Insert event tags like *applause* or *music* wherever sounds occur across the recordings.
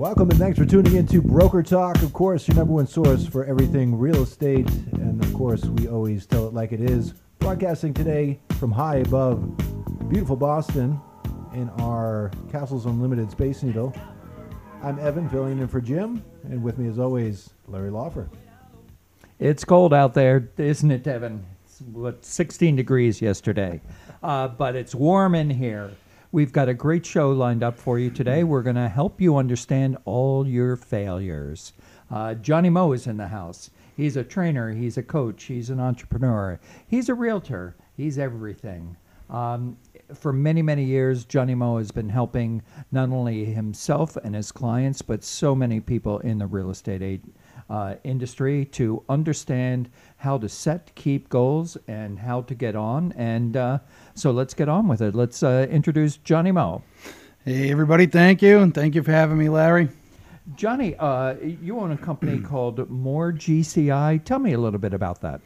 Welcome and thanks for tuning in to Broker Talk. Of course, your number one source for everything real estate. And of course, we always tell it like it is. Broadcasting today from high above beautiful Boston in our Castles Unlimited Space Needle. I'm Evan, filling in for Jim. And with me, as always, Larry Lawfer. It's cold out there, isn't it, Evan? It's what 16 degrees yesterday, uh, but it's warm in here. We've got a great show lined up for you today. We're going to help you understand all your failures. Uh, Johnny Moe is in the house. He's a trainer, he's a coach, he's an entrepreneur, he's a realtor, he's everything. Um, for many, many years, Johnny Moe has been helping not only himself and his clients, but so many people in the real estate aid, uh, industry to understand how to set, keep goals, and how to get on. And uh, so let's get on with it. Let's uh, introduce Johnny Moe. Hey, everybody, thank you. And thank you for having me, Larry. Johnny, uh, you own a company *clears throat* called More GCI. Tell me a little bit about that.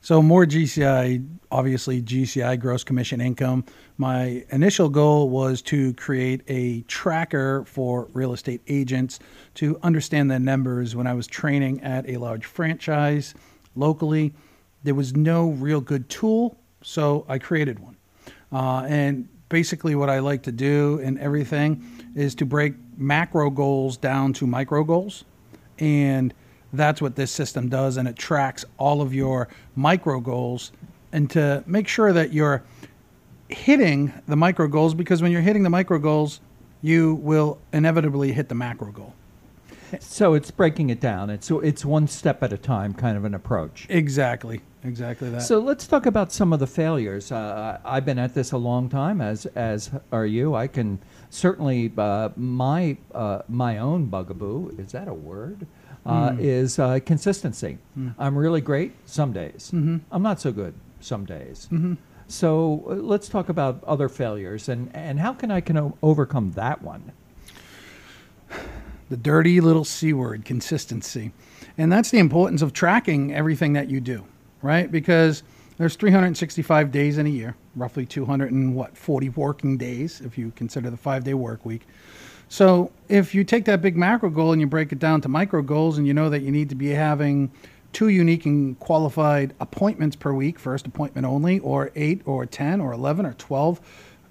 So, more GCI, obviously, GCI gross commission income. My initial goal was to create a tracker for real estate agents to understand the numbers when I was training at a large franchise locally. There was no real good tool, so I created one. Uh, and basically, what I like to do and everything is to break macro goals down to micro goals. And that's what this system does, and it tracks all of your micro goals and to make sure that you're hitting the micro goals because when you're hitting the micro goals, you will inevitably hit the macro goal. So it's breaking it down. It's it's one step at a time, kind of an approach. Exactly, exactly that. So let's talk about some of the failures. Uh, I've been at this a long time, as as are you. I can certainly uh, my uh, my own bugaboo is that a word? Uh, Hmm. Is uh, consistency. I'm really great some days. Mm-hmm. I'm not so good some days. So uh, let's talk about other failures and and how can I can o- overcome that one. The dirty little C word, consistency. And that's the importance of tracking everything that you do, right? Because there's 365 days in a year, roughly 200 and what, 40 working days if you consider the 5-day work week. So, if you take that big macro goal and you break it down to micro goals and you know that you need to be having two unique and qualified appointments per week, first appointment only, or 8 or 10 or 11 or 12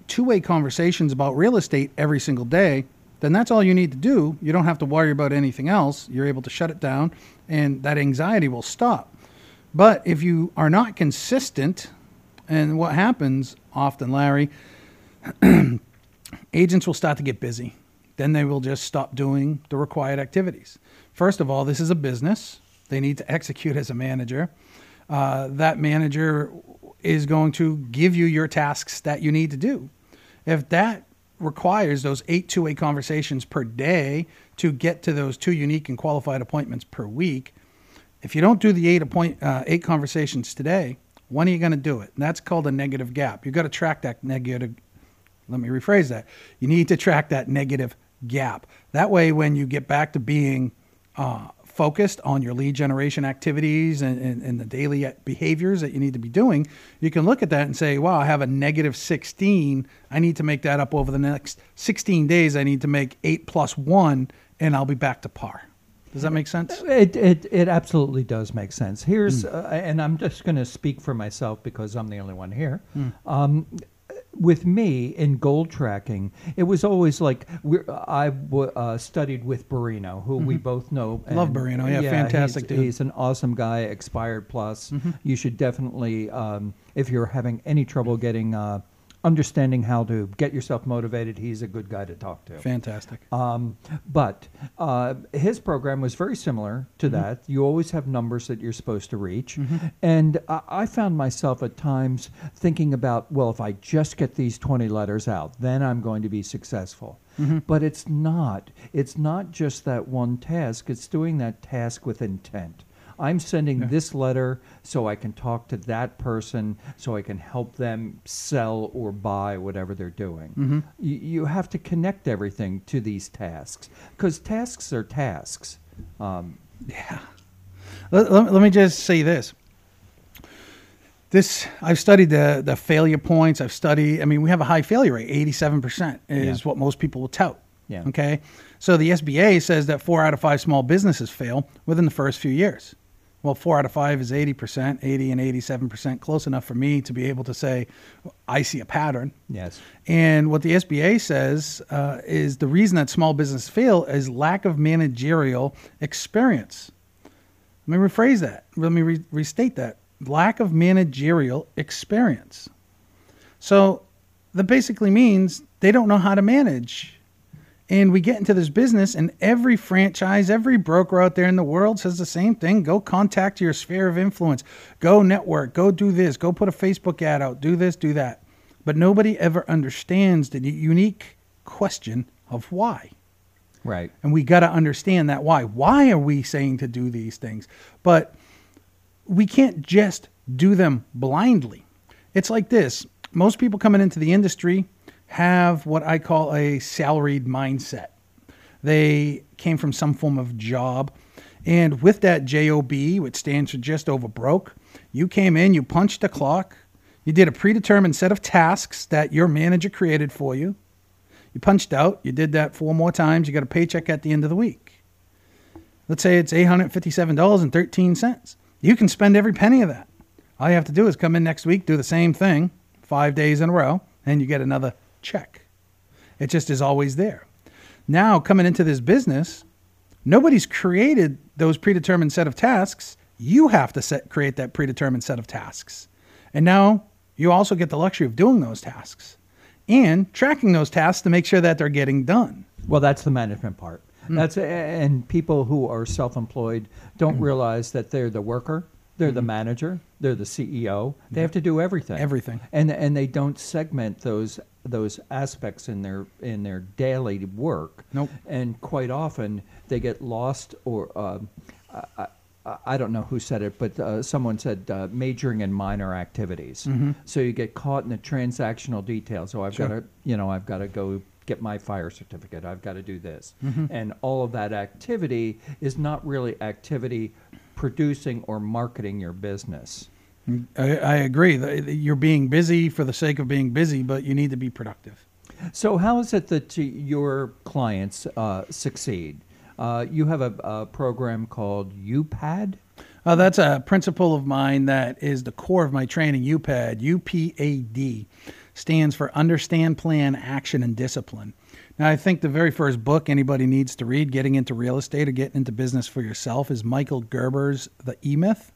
two-way conversations about real estate every single day, then that's all you need to do. You don't have to worry about anything else. You're able to shut it down and that anxiety will stop. But if you are not consistent, and what happens often, Larry, *clears throat* agents will start to get busy. Then they will just stop doing the required activities. First of all, this is a business. They need to execute as a manager. Uh, that manager is going to give you your tasks that you need to do. If that requires those eight two way conversations per day to get to those two unique and qualified appointments per week, if you don't do the eight appoint uh, eight conversations today, when are you going to do it? And that's called a negative gap. You've got to track that negative. Let me rephrase that. You need to track that negative gap. That way, when you get back to being uh, focused on your lead generation activities and, and, and the daily behaviors that you need to be doing, you can look at that and say, wow, I have a negative 16. I need to make that up over the next 16 days. I need to make eight plus one, and I'll be back to par. Does that make sense? It, it, it absolutely does make sense. Here's, uh, and I'm just going to speak for myself because I'm the only one here. Um, with me in gold tracking, it was always like we're, I w- uh, studied with Barino, who we both know. Love Barino. Yeah, fantastic he's, dude. Mm-hmm. He's an awesome guy. Expired plus. You should definitely, um, if you're having any trouble getting. Uh, Understanding how to get yourself motivated, he's a good guy to talk to. Fantastic. Um, but uh, his program was very similar to that. You always have numbers that you're supposed to reach. And I, I found myself at times thinking about, well, if I just get these 20 letters out, then I'm going to be successful. But it's not. It's not just that one task, it's doing that task with intent. I'm sending this letter so I can talk to that person, so I can help them sell or buy whatever they're doing. You, you have to connect everything to these tasks because tasks are tasks. Um, Yeah. Let, let, let me just say this. This I've studied the the failure points. I've studied. I mean, we have a high failure rate. Eighty seven percent is Yeah. what most people will tout. Yeah. Okay. So the SBA says that four out of five small businesses fail within the first few years. Well, four out of five is 80%, 80 and 87%, close enough for me to be able to say, I see a pattern. Yes. And what the SBA says uh, is the reason that small business fail is lack of managerial experience. Let me rephrase that. Let me re- restate that. Lack of managerial experience. So that basically means they don't know how to manage. And we get into this business, and every franchise, every broker out there in the world says the same thing. Go contact your sphere of influence. Go network. Go do this. Go put a Facebook ad out. Do this, do that. But nobody ever understands the unique question of why. Right. And we got to understand that why. Why are we saying to do these things? But we can't just do them blindly. It's like this most people coming into the industry have what I call a salaried mindset. They came from some form of job. And with that JOB, which stands for just over broke, you came in, you punched the clock, you did a predetermined set of tasks that your manager created for you. You punched out, you did that four more times, you got a paycheck at the end of the week. Let's say it's $857.13. You can spend every penny of that. All you have to do is come in next week, do the same thing five days in a row, and you get another check. It just is always there. Now, coming into this business, nobody's created those predetermined set of tasks. You have to set, create that predetermined set of tasks. And now you also get the luxury of doing those tasks and tracking those tasks to make sure that they're getting done. Well, that's the management part. Hmm. That's and people who are self-employed don't hmm. realize that they're the worker, they're the hmm. manager, they're the CEO. They have to do everything. Everything. And and they don't segment those those aspects in their in their daily work. Nope. And quite often they get lost or. Um, I, I, don't know who said it, but uh, someone said uh, majoring in minor activities. Mm-hmm. So you get caught in the transactional details. So I've got to, you know, I've got to go get my fire certificate. I've got to do this, Mm-hmm. and all of that activity is not really activity producing or marketing your business. I, I agree. You're being busy for the sake of being busy, but you need to be productive. So how is it that your clients uh, succeed? Uh, you have a, a program called UPAD. Uh, that's a principle of mine that is the core of my training. UPAD, UPAD, stands for Understand, Plan, Action, and Discipline. Now, I think the very first book anybody needs to read, getting into real estate or getting into business for yourself, is Michael Gerber's The E Myth.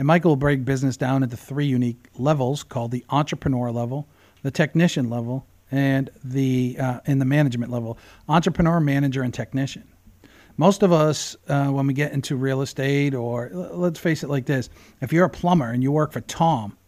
And Michael will break business down into three unique levels called the entrepreneur level, the technician level, and the uh, in the management level. Entrepreneur, manager, and technician. Most of us, uh, when we get into real estate, or let's face it like this if you're a plumber and you work for Tom,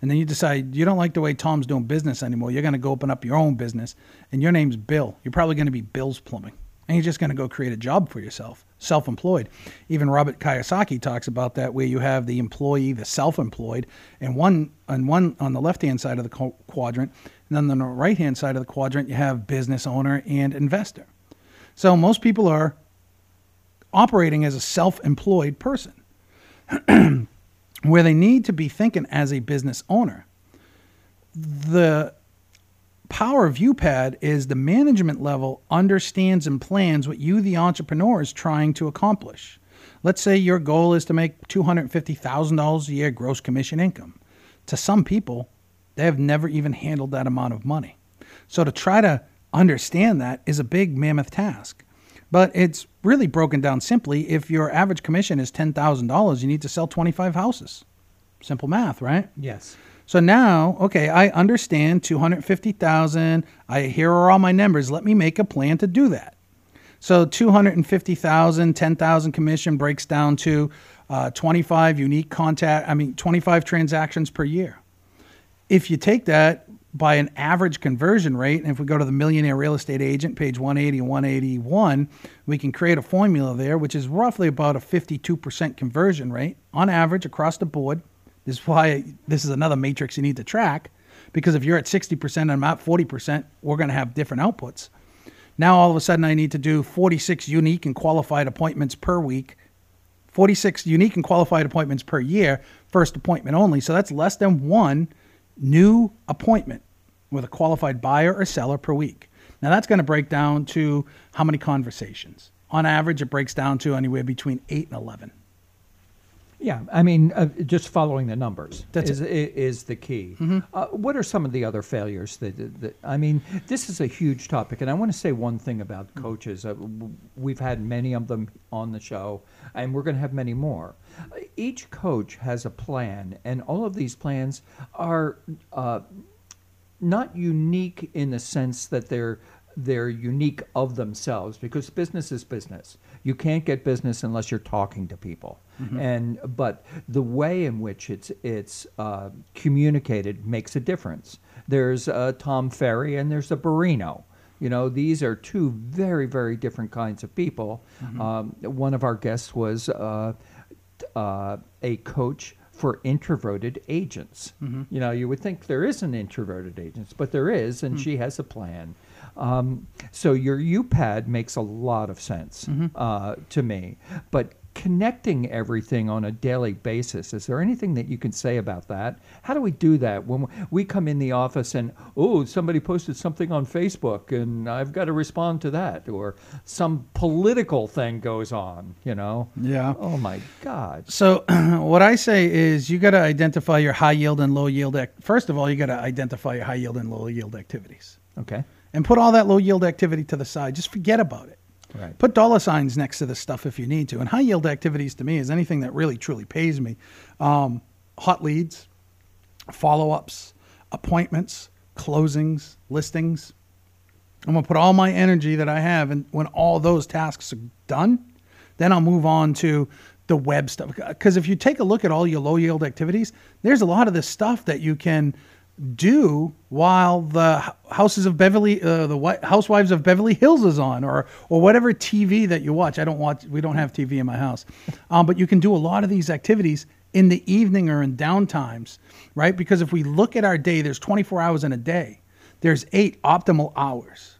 and then you decide you don't like the way Tom's doing business anymore, you're going to go open up your own business, and your name's Bill. You're probably going to be Bill's Plumbing. And you're just going to go create a job for yourself, self employed. Even Robert Kiyosaki talks about that, where you have the employee, the self employed, and one on one on the left hand side of the quadrant, and then on the right hand side of the quadrant, you have business owner and investor. So most people are operating as a self employed person, *clears throat* where they need to be thinking as a business owner. The power of UPAD is the management level understands and plans what you, the entrepreneur, is trying to accomplish. Let's say your goal is to make $250,000 a year gross commission income. To some people, they have never even handled that amount of money. So to try to understand that is a big mammoth task. But it's really broken down simply. If your average commission is $10,000, you need to sell 25 houses. Simple math, right? Yes. So now, okay, I understand 250,000. I here are all my numbers. Let me make a plan to do that. So 250,000, 10,000 commission breaks down to uh, 25 unique contact, I mean 25 transactions per year. If you take that by an average conversion rate, and if we go to the Millionaire Real Estate Agent, page 180 and 181, we can create a formula there, which is roughly about a 52% conversion rate on average across the board. This is why this is another matrix you need to track, because if you're at 60% and I'm at 40%, we're going to have different outputs. Now all of a sudden I need to do 46 unique and qualified appointments per week, 46 unique and qualified appointments per year, first appointment only. So that's less than one new appointment with a qualified buyer or seller per week. Now that's going to break down to how many conversations. On average, it breaks down to anywhere between eight and eleven. Yeah, I mean, uh, just following the numbers That's is, the key. Uh, what are some of the other failures? That, that, that- I mean, this is a huge topic, and I want to say one thing about coaches. Uh, we've had many of them on the show, and we're going to have many more. Uh, Each coach has a plan, and all of these plans are uh, not unique in the sense that they're they're unique of themselves because business is business. You can't get business unless you're talking to people, and but the way in which it's it's uh, communicated makes a difference. There's a Tom Ferry and there's a Barino. You know, these are two very very different kinds of people. Um, one of our guests was uh, uh, a coach for introverted agents. You know, you would think there isn't introverted agents, but there is, and she has a plan. Um, so your UPAD makes a lot of sense uh, to me, but connecting everything on a daily basis is there anything that you can say about that? How do we do that when we come in the office and oh somebody posted something on facebook and i've got to respond to that or some political thing goes on you know? Yeah. oh my god. So *clears throat* what I say is you got to identify your high yield and low yield. Ac- First of all, you got to identify your high yield and low yield activities, okay and put all that low yield activity to the side. Just forget about it. Right. Put dollar signs next to the stuff if you need to. And high yield activities to me is anything that really truly pays me. Um, hot leads, follow ups, appointments, closings, listings. I'm gonna put all my energy that I have, and when all those tasks are done, then I'll move on to the web stuff. Because if you take a look at all your low yield activities, there's a lot of this stuff that you can do while the houses of Beverly, uh, the Whi- Housewives of Beverly Hills is on, or or whatever TV that you watch. I don't watch. We don't have TV in my house, *laughs* um, but you can do a lot of these activities in the evening or in downtimes, right? Because if we look at our day, there's 24 hours in a day. There's eight optimal hours.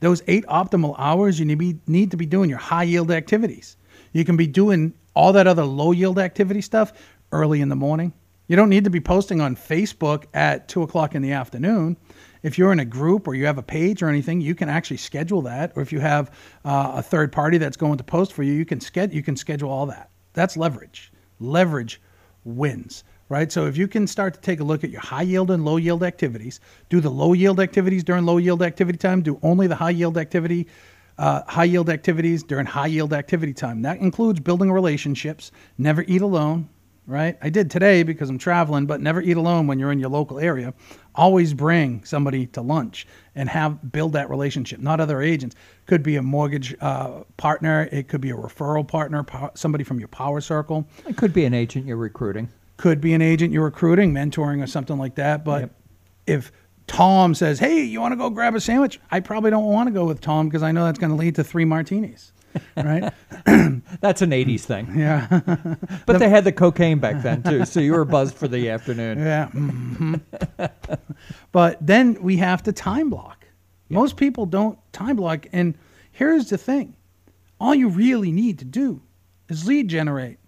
Those eight optimal hours, you need, be, need to be doing your high yield activities. You can be doing all that other low yield activity stuff early in the morning. You don't need to be posting on Facebook at two o'clock in the afternoon. If you're in a group or you have a page or anything, you can actually schedule that. Or if you have uh, a third party that's going to post for you, you can sched- you can schedule all that. That's leverage. Leverage wins, right? So if you can start to take a look at your high yield and low yield activities, do the low yield activities during low yield activity time, do only the high yield activity, uh, high yield activities during high yield activity time. That includes building relationships. Never eat alone, right? I did today because I'm traveling, but never eat alone when you're in your local area. Always bring somebody to lunch and have build that relationship. Not other agents. Could be a mortgage uh, partner. It could be a referral partner, po- somebody from your power circle it could be an agent you're recruiting could be an agent you're recruiting, mentoring, or something like that. But Yep. if Tom says, "Hey, you want to go grab a sandwich?" I probably don't want to go with Tom because I know that's going to lead to three martinis, *laughs* right? *clears throat* that's an 80s thing yeah, *laughs* but they had the cocaine back then too so you were buzzed for the afternoon yeah. hmm but then we have to time block. Most people don't time block, and here's the thing: all you really need to do is lead generate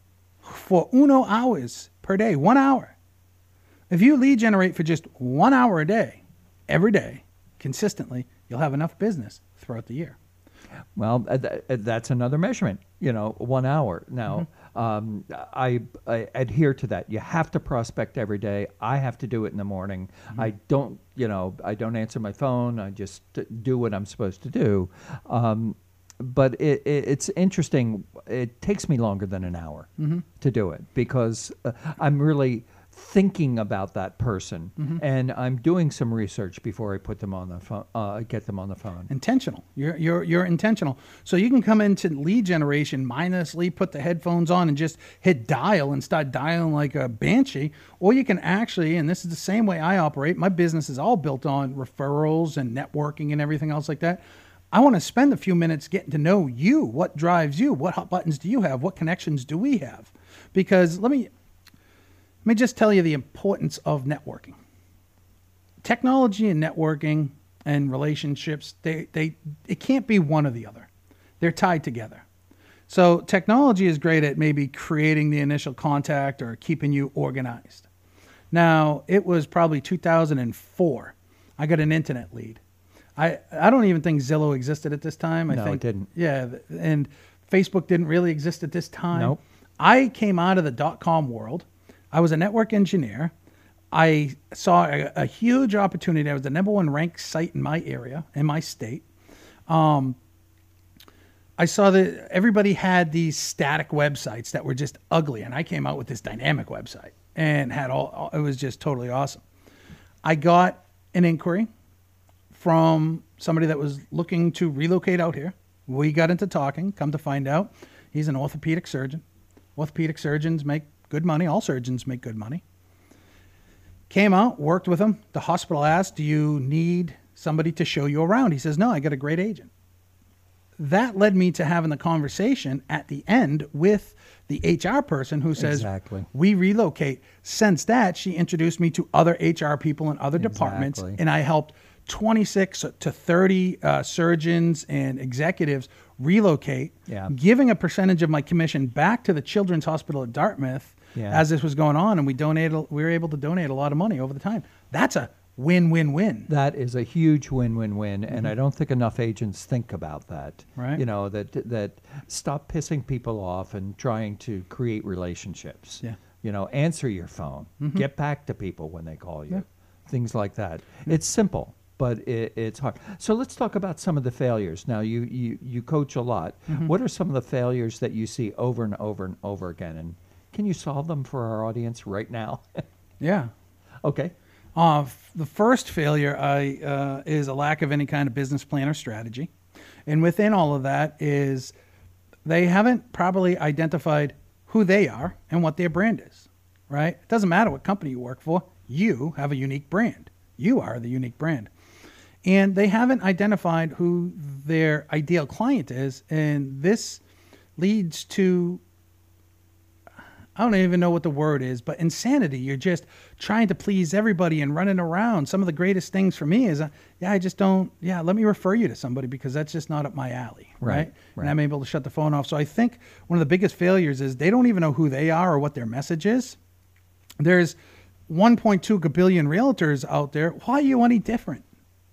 for uno hours per day, one hour. If you lead generate for just one hour a day, every day, consistently, you'll have enough business throughout the year. Well, uh, th- uh, that's another measurement. You know, one hour. Now, um, I, I adhere to that. You have to prospect every day. I have to do it in the morning. I don't, you know, I don't answer my phone. I just do what I'm supposed to do. Um, but it, it, it's interesting. It takes me longer than an hour to do it because uh, I'm really thinking about that person and I'm doing some research before I put them on the phone, uh, get them on the phone. intentional. You're you're you're intentional. So you can come into lead generation mindlessly, put the headphones on, and just hit dial and start dialing like a banshee. Or you can actually, and this is the same way I operate. My business is all built on referrals and networking and everything else like that. I want to spend a few minutes getting to know you. What drives you? What hot buttons do you have? What connections do we have? Because let me let me just tell you the importance of networking technology and networking and relationships they, they it can't be one or the other they're tied together so technology is great at maybe creating the initial contact or keeping you organized now it was probably 2004 i got an internet lead I I don't even think Zillow existed at this time. I No, it think didn't. Yeah, and Facebook didn't really exist at this time. Nope. I came out of the dot com world. I was a network engineer. I saw a, a huge opportunity. I was the number one ranked site in my area, in my state. Um, I saw that everybody had these static websites that were just ugly, and I came out with this dynamic website and had all. all- It was just totally awesome. I got an inquiry from somebody that was looking to relocate out here. We got into talking. Come to find out, he's an orthopedic surgeon. Orthopedic surgeons make good money. All surgeons make good money. Came out, worked with him. The hospital asked, "Do you need somebody to show you around?" He says, "No, I got a great agent." That led me to having the conversation at the end with the HR person who says, Exactly. "We relocate." Since that, she introduced me to other HR people in other departments, Exactly. and I helped 26 to 30 uh, surgeons and executives relocate, Yeah. giving a percentage of my commission back to the Children's Hospital at Dartmouth Yeah. as this was going on, and we donated. We were able to donate a lot of money over the time. That's a win-win-win. That is a huge win-win-win, and I don't think enough agents think about that. Mm-hmm. Right. You know that that stop pissing people off and trying to create relationships. Yeah. You know, answer your phone. Get back to people when they call you. Yeah. Things like that. It's simple, but it, it's hard. So let's talk about some of the failures. Now, you you you coach a lot. What are some of the failures that you see over and over and over again? And can you solve them for our audience right now? *laughs* Yeah. okay. Uh, f- the first failure I, uh, is a lack of any kind of business plan or strategy. And within all of that is they haven't properly identified who they are and what their brand is, right? It doesn't matter what company you work for, you have a unique brand. You are the unique brand. And they haven't identified who their ideal client is. And this leads to I don't even know what the word is, but insanity. You're just trying to please everybody and running around. Some of the greatest things for me is, uh, yeah, I just don't, yeah, let me refer you to somebody because that's just not up my alley. Right. Right, And. I'm able to shut the phone off. So I think one of the biggest failures is they don't even know who they are or what their message is. There's 1.2 billion realtors out there. Why are you any different?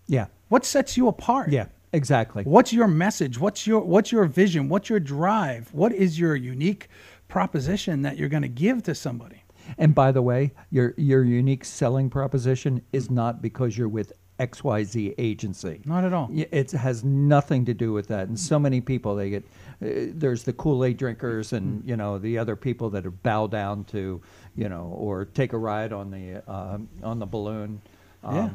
Yeah. What sets you apart? Yeah. Exactly. What's your message? What's your what's your vision? What's your drive? What is your unique proposition that you're going to give to somebody? And by the way, your your unique selling proposition is not because you're with XYZ agency. Not at all. It has nothing to do with that. And so many people they get uh, there's the Kool-Aid drinkers and you know the other people that are bow down to, you know, or take a ride on the uh, on the balloon. Um, Yeah.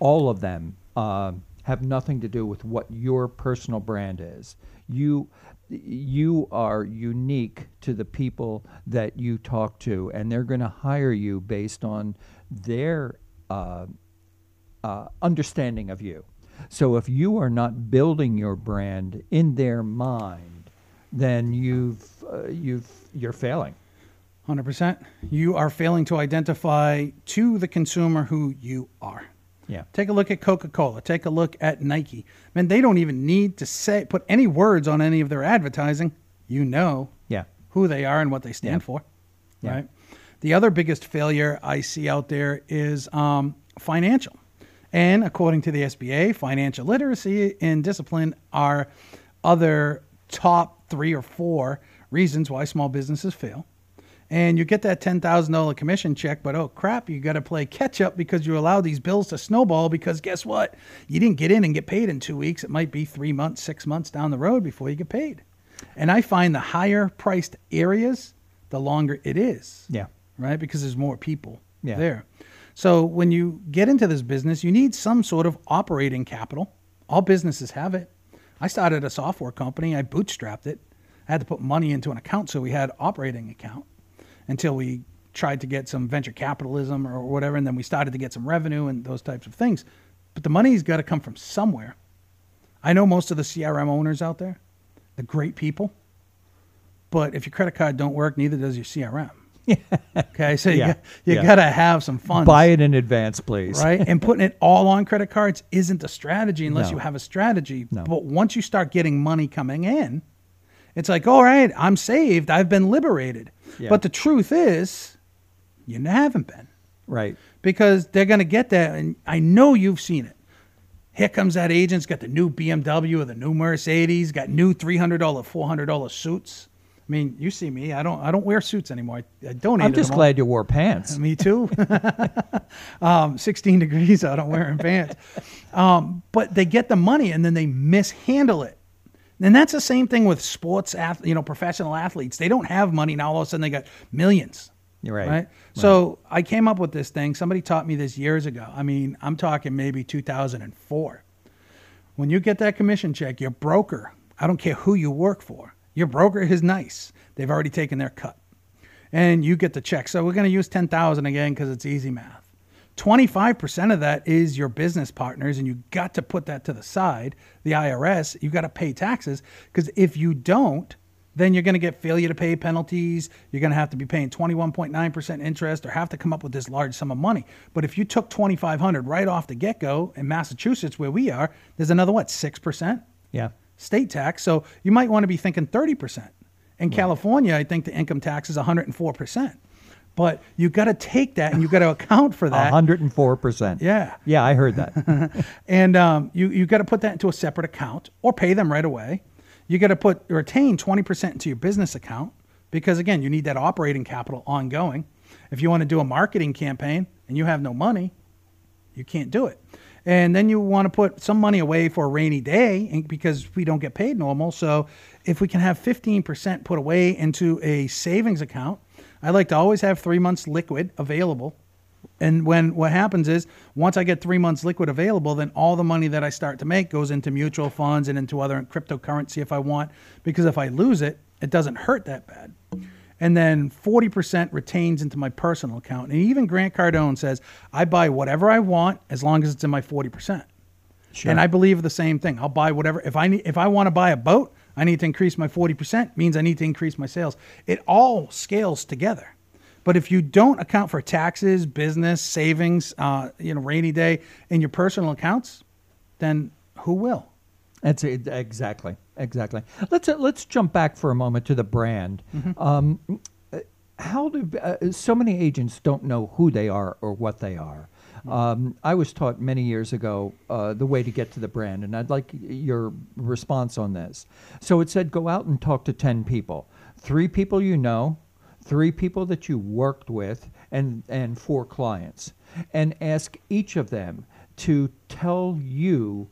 All of them um, have nothing to do with what your personal brand is. You you are unique to the people that you talk to, and they're going to hire you based on their uh, uh, understanding of you. So if you are not building your brand in their mind, then you've uh, you've you're failing. 100%. You are failing to identify to the consumer who you are. Yeah. Take a look at Coca-Cola. Take a look at Nike. Man, they don't even need to say put any words on any of their advertising. You know Yeah. who they are and what they stand Yeah. for. Yeah. Right. The other biggest failure I see out there is um, financial. And according to the SBA, financial literacy and discipline are other top three or four reasons why small businesses fail. And you get that $10,000 commission check, but oh crap, you got to play catch up because you allow these bills to snowball because guess what? You didn't get in and get paid in two weeks. It might be three months, six months down the road before you get paid. And I find the higher priced areas, the longer it is Yeah. right? Because there's more people Yeah. there. So when you get into this business, you need some sort of operating capital. All businesses have it. I started a software company. I bootstrapped it. I had to put money into an account, so we had operating account until we tried to get some venture capitalism or whatever, and then we started to get some revenue and those types of things. But the money's got to come from somewhere. I know most of the CRM owners out there. They're great people. But if your credit card don't work, neither does your CRM. *laughs* Okay, so you, Yeah, got, you yeah. got to have some funds, Buy it in advance, please. right? and putting it all on credit cards isn't a strategy unless No. you have a strategy. No. But once you start getting money coming in, it's like, all right, I'm saved. I've been liberated. Yeah. But the truth is, you haven't been Right. because they're going to get that. And I know you've seen it. Here comes that agent's got the new BMW or the new Mercedes, got new $300, $400 suits. I mean, you see me. I don't. I don't wear suits anymore. I, I donated. I'm just them all. glad you wore pants. *laughs* Me too. *laughs* um, 16 degrees out. I'm wearing *laughs* pants. Um, but they get the money and then they mishandle it. And that's the same thing with sports, ath- you know, professional athletes. They don't have money now. All of a sudden, they got millions. You're right. Right. So I came up with this thing. Somebody taught me this years ago. I mean, I'm talking maybe 2004. When you get that commission check, your broker, I don't care who you work for, your broker is nice. They've already taken their cut. And you get the check. So we're going to use 10,000 again because it's easy math. 25% of that is your business partners, and you got to put that to the side. The IRS, you got to pay taxes because if you don't, then you're going to get failure to pay penalties. You're going to have to be paying 21.9% interest or have to come up with this large sum of money. But if you took 2500 right off the get-go in Massachusetts where we are, there's another what, 6% Yeah. state tax. So you might want to be thinking 30%. In California, I think the income tax is 104%. But you got to take that and you got to account for that. 104%. Yeah. Yeah, I heard that. *laughs* And um, you you got to put that into a separate account or pay them right away. You got to put retain twenty percent into your business account because again, you need that operating capital ongoing. If you want to do a marketing campaign and you have no money, you can't do it. And then you want to put some money away for a rainy day because we don't get paid normal. So if we can have 15% put away into a savings account, I like to always have three months liquid available. And when what happens is once I get three months liquid available, then all the money that I start to make goes into mutual funds and into other cryptocurrency if I want. Because if I lose it, it doesn't hurt that bad and then 40% retains into my personal account. And even Grant Cardone says, I buy whatever I want as long as it's in my 40%. Sure. And I believe the same thing. I'll buy whatever. If I need, if I want to buy a boat, I need to increase my 40%, means I need to increase my sales. It all scales together. But if you don't account for taxes, business, savings, uh, you know, rainy day in your personal accounts, then who will? That's it, exactly, exactly. Let's uh, let's jump back for a moment to the brand. Um, uh, how do uh, so many agents don't know who they are or what they are? Um, I was taught many years ago uh, the way to get to the brand, and I'd like your response on this. So it said, go out and talk to ten people, three people you know, three people that you worked with, and and four clients, and ask each of them to tell you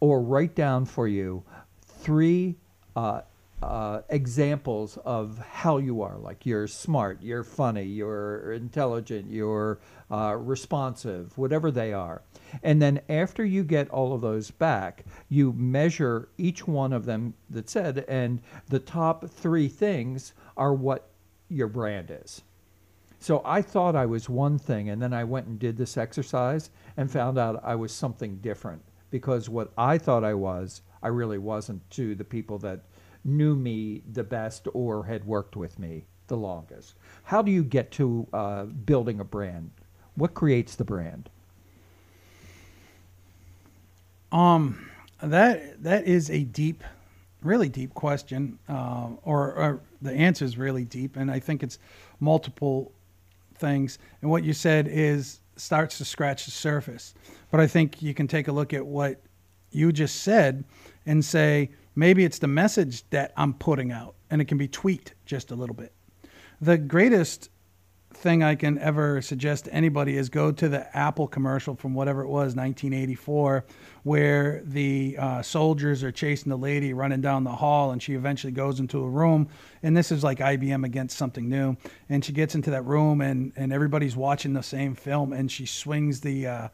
or write down for you three uh, uh, examples of how you are. Like you're smart, you're funny, you're intelligent, you're uh, responsive, whatever they are. And then after you get all of those back, you measure each one of them that said, and the top three things are what your brand is. So I thought I was one thing, and then I went and did this exercise and found out I was something different because what I thought I was, I really wasn't to the people that knew me the best or had worked with me the longest. How do you get to uh, building a brand? What creates the brand? Um, that that is a deep, really deep question, uh, or, or the answer is really deep, and I think it's multiple things. And what you said is starts to scratch the surface, but I think you can take a look at what you just said and say maybe it's the message that I'm putting out, and it can be tweaked just a little bit. The greatest thing I can ever suggest to anybody is go to the Apple commercial from whatever it was, 1984, where the uh, soldiers are chasing the lady running down the hall, and she eventually goes into a room. And this is like IBM against something new. And she gets into that room, and, and everybody's watching the same film, and she swings the uh,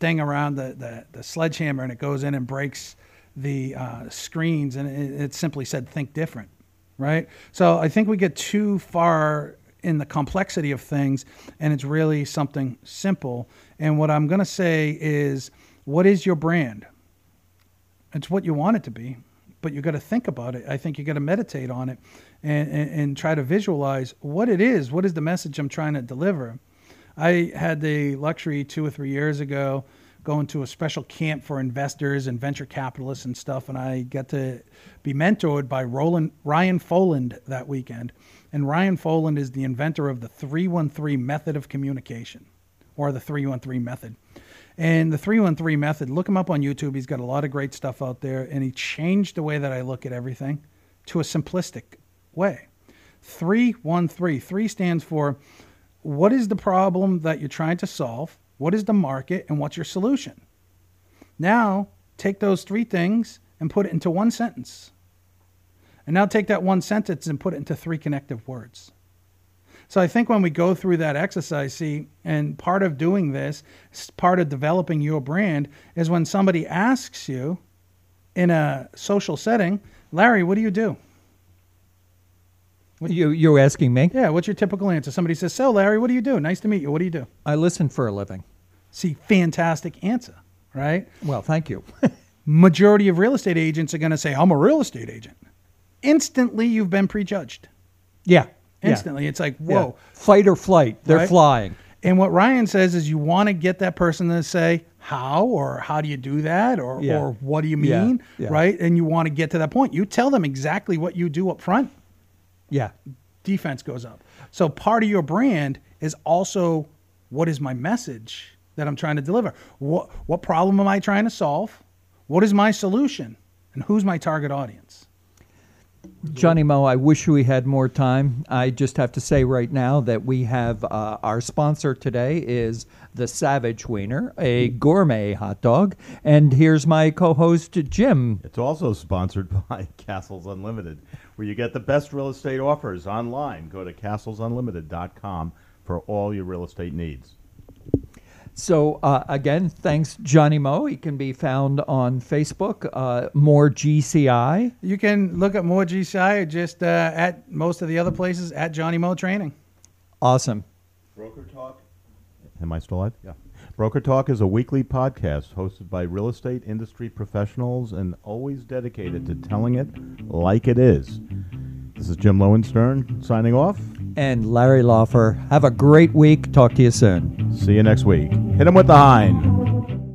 thing around the, the, the sledgehammer, and it goes in and breaks the uh, screens, and it, it simply said, Think different right? So I think we get too far in the complexity of things, and it's really something simple. And what I'm going to say is, what is your brand? It's what you want it to be, but you got to think about it. I think you got to meditate on it and, and, and try to visualize what it is. What is the message I'm trying to deliver? I had the luxury two or three years ago going to a special camp for investors and venture capitalists and stuff, and I got to be mentored by Roland Ryan Foland that weekend. And Ryan Foland is the inventor of the 313 method of communication, or the 313 method. And the 313 method, look him up on YouTube. He's got a lot of great stuff out there. And he changed the way that I look at everything to a simplistic way. 313. Three stands for what is the problem that you're trying to solve? What is the market? And what's your solution? Now, take those three things and put it into one sentence. And now take that one sentence and put it into three connective words. So I think when we go through that exercise, see, and part of doing this, part of developing your brand is when somebody asks you in a social setting, Larry, what do you do? You you're asking me? Yeah, what's your typical answer? Somebody says, So, Larry, what do you do? Nice to meet you. What do you do? I listen for a living. See, fantastic answer, right? Well, thank you. *laughs* Majority of real estate agents are going to say, I'm a real estate agent. Instantly, you've been prejudged. yeah. yeah, Instantly. It's like, yeah. whoa. Fight or flight. They're Right? flying. And what Ryan says is you want to get that person to say, how or how do you do that or, Yeah. or what do you Yeah, mean? yeah. Right? And you want to get to that point. You tell them exactly what you do up front, Yeah. defense goes up. So part of your brand is also what is my message that I'm trying to deliver? What what problem am I trying to solve? What is my solution? And who's my target audience? Johnny Mo, I wish we had more time. I just have to say right now that we have uh, our sponsor today is the Savage Wiener, a gourmet hot dog. And here's my co host, Jim. It's also sponsored *laughs* by Castles Unlimited, where you get the best real estate offers online. Go to castlesunlimited.com for all your real estate needs. So, uh, again, thanks, Johnny Mo. He can be found on Facebook, uh, more GCI. You can look at more GCI or just uh, at most of the other places at Johnny Mo Training. Awesome. Broker Talk. Am I still live? Yeah. Broker Talk is a weekly podcast hosted by real estate industry professionals and always dedicated to telling it like it is. This is Jim Lowenstern signing off. And Larry Lawfer. Have a great week. Talk to you soon. See you next week. Hit him with the hind.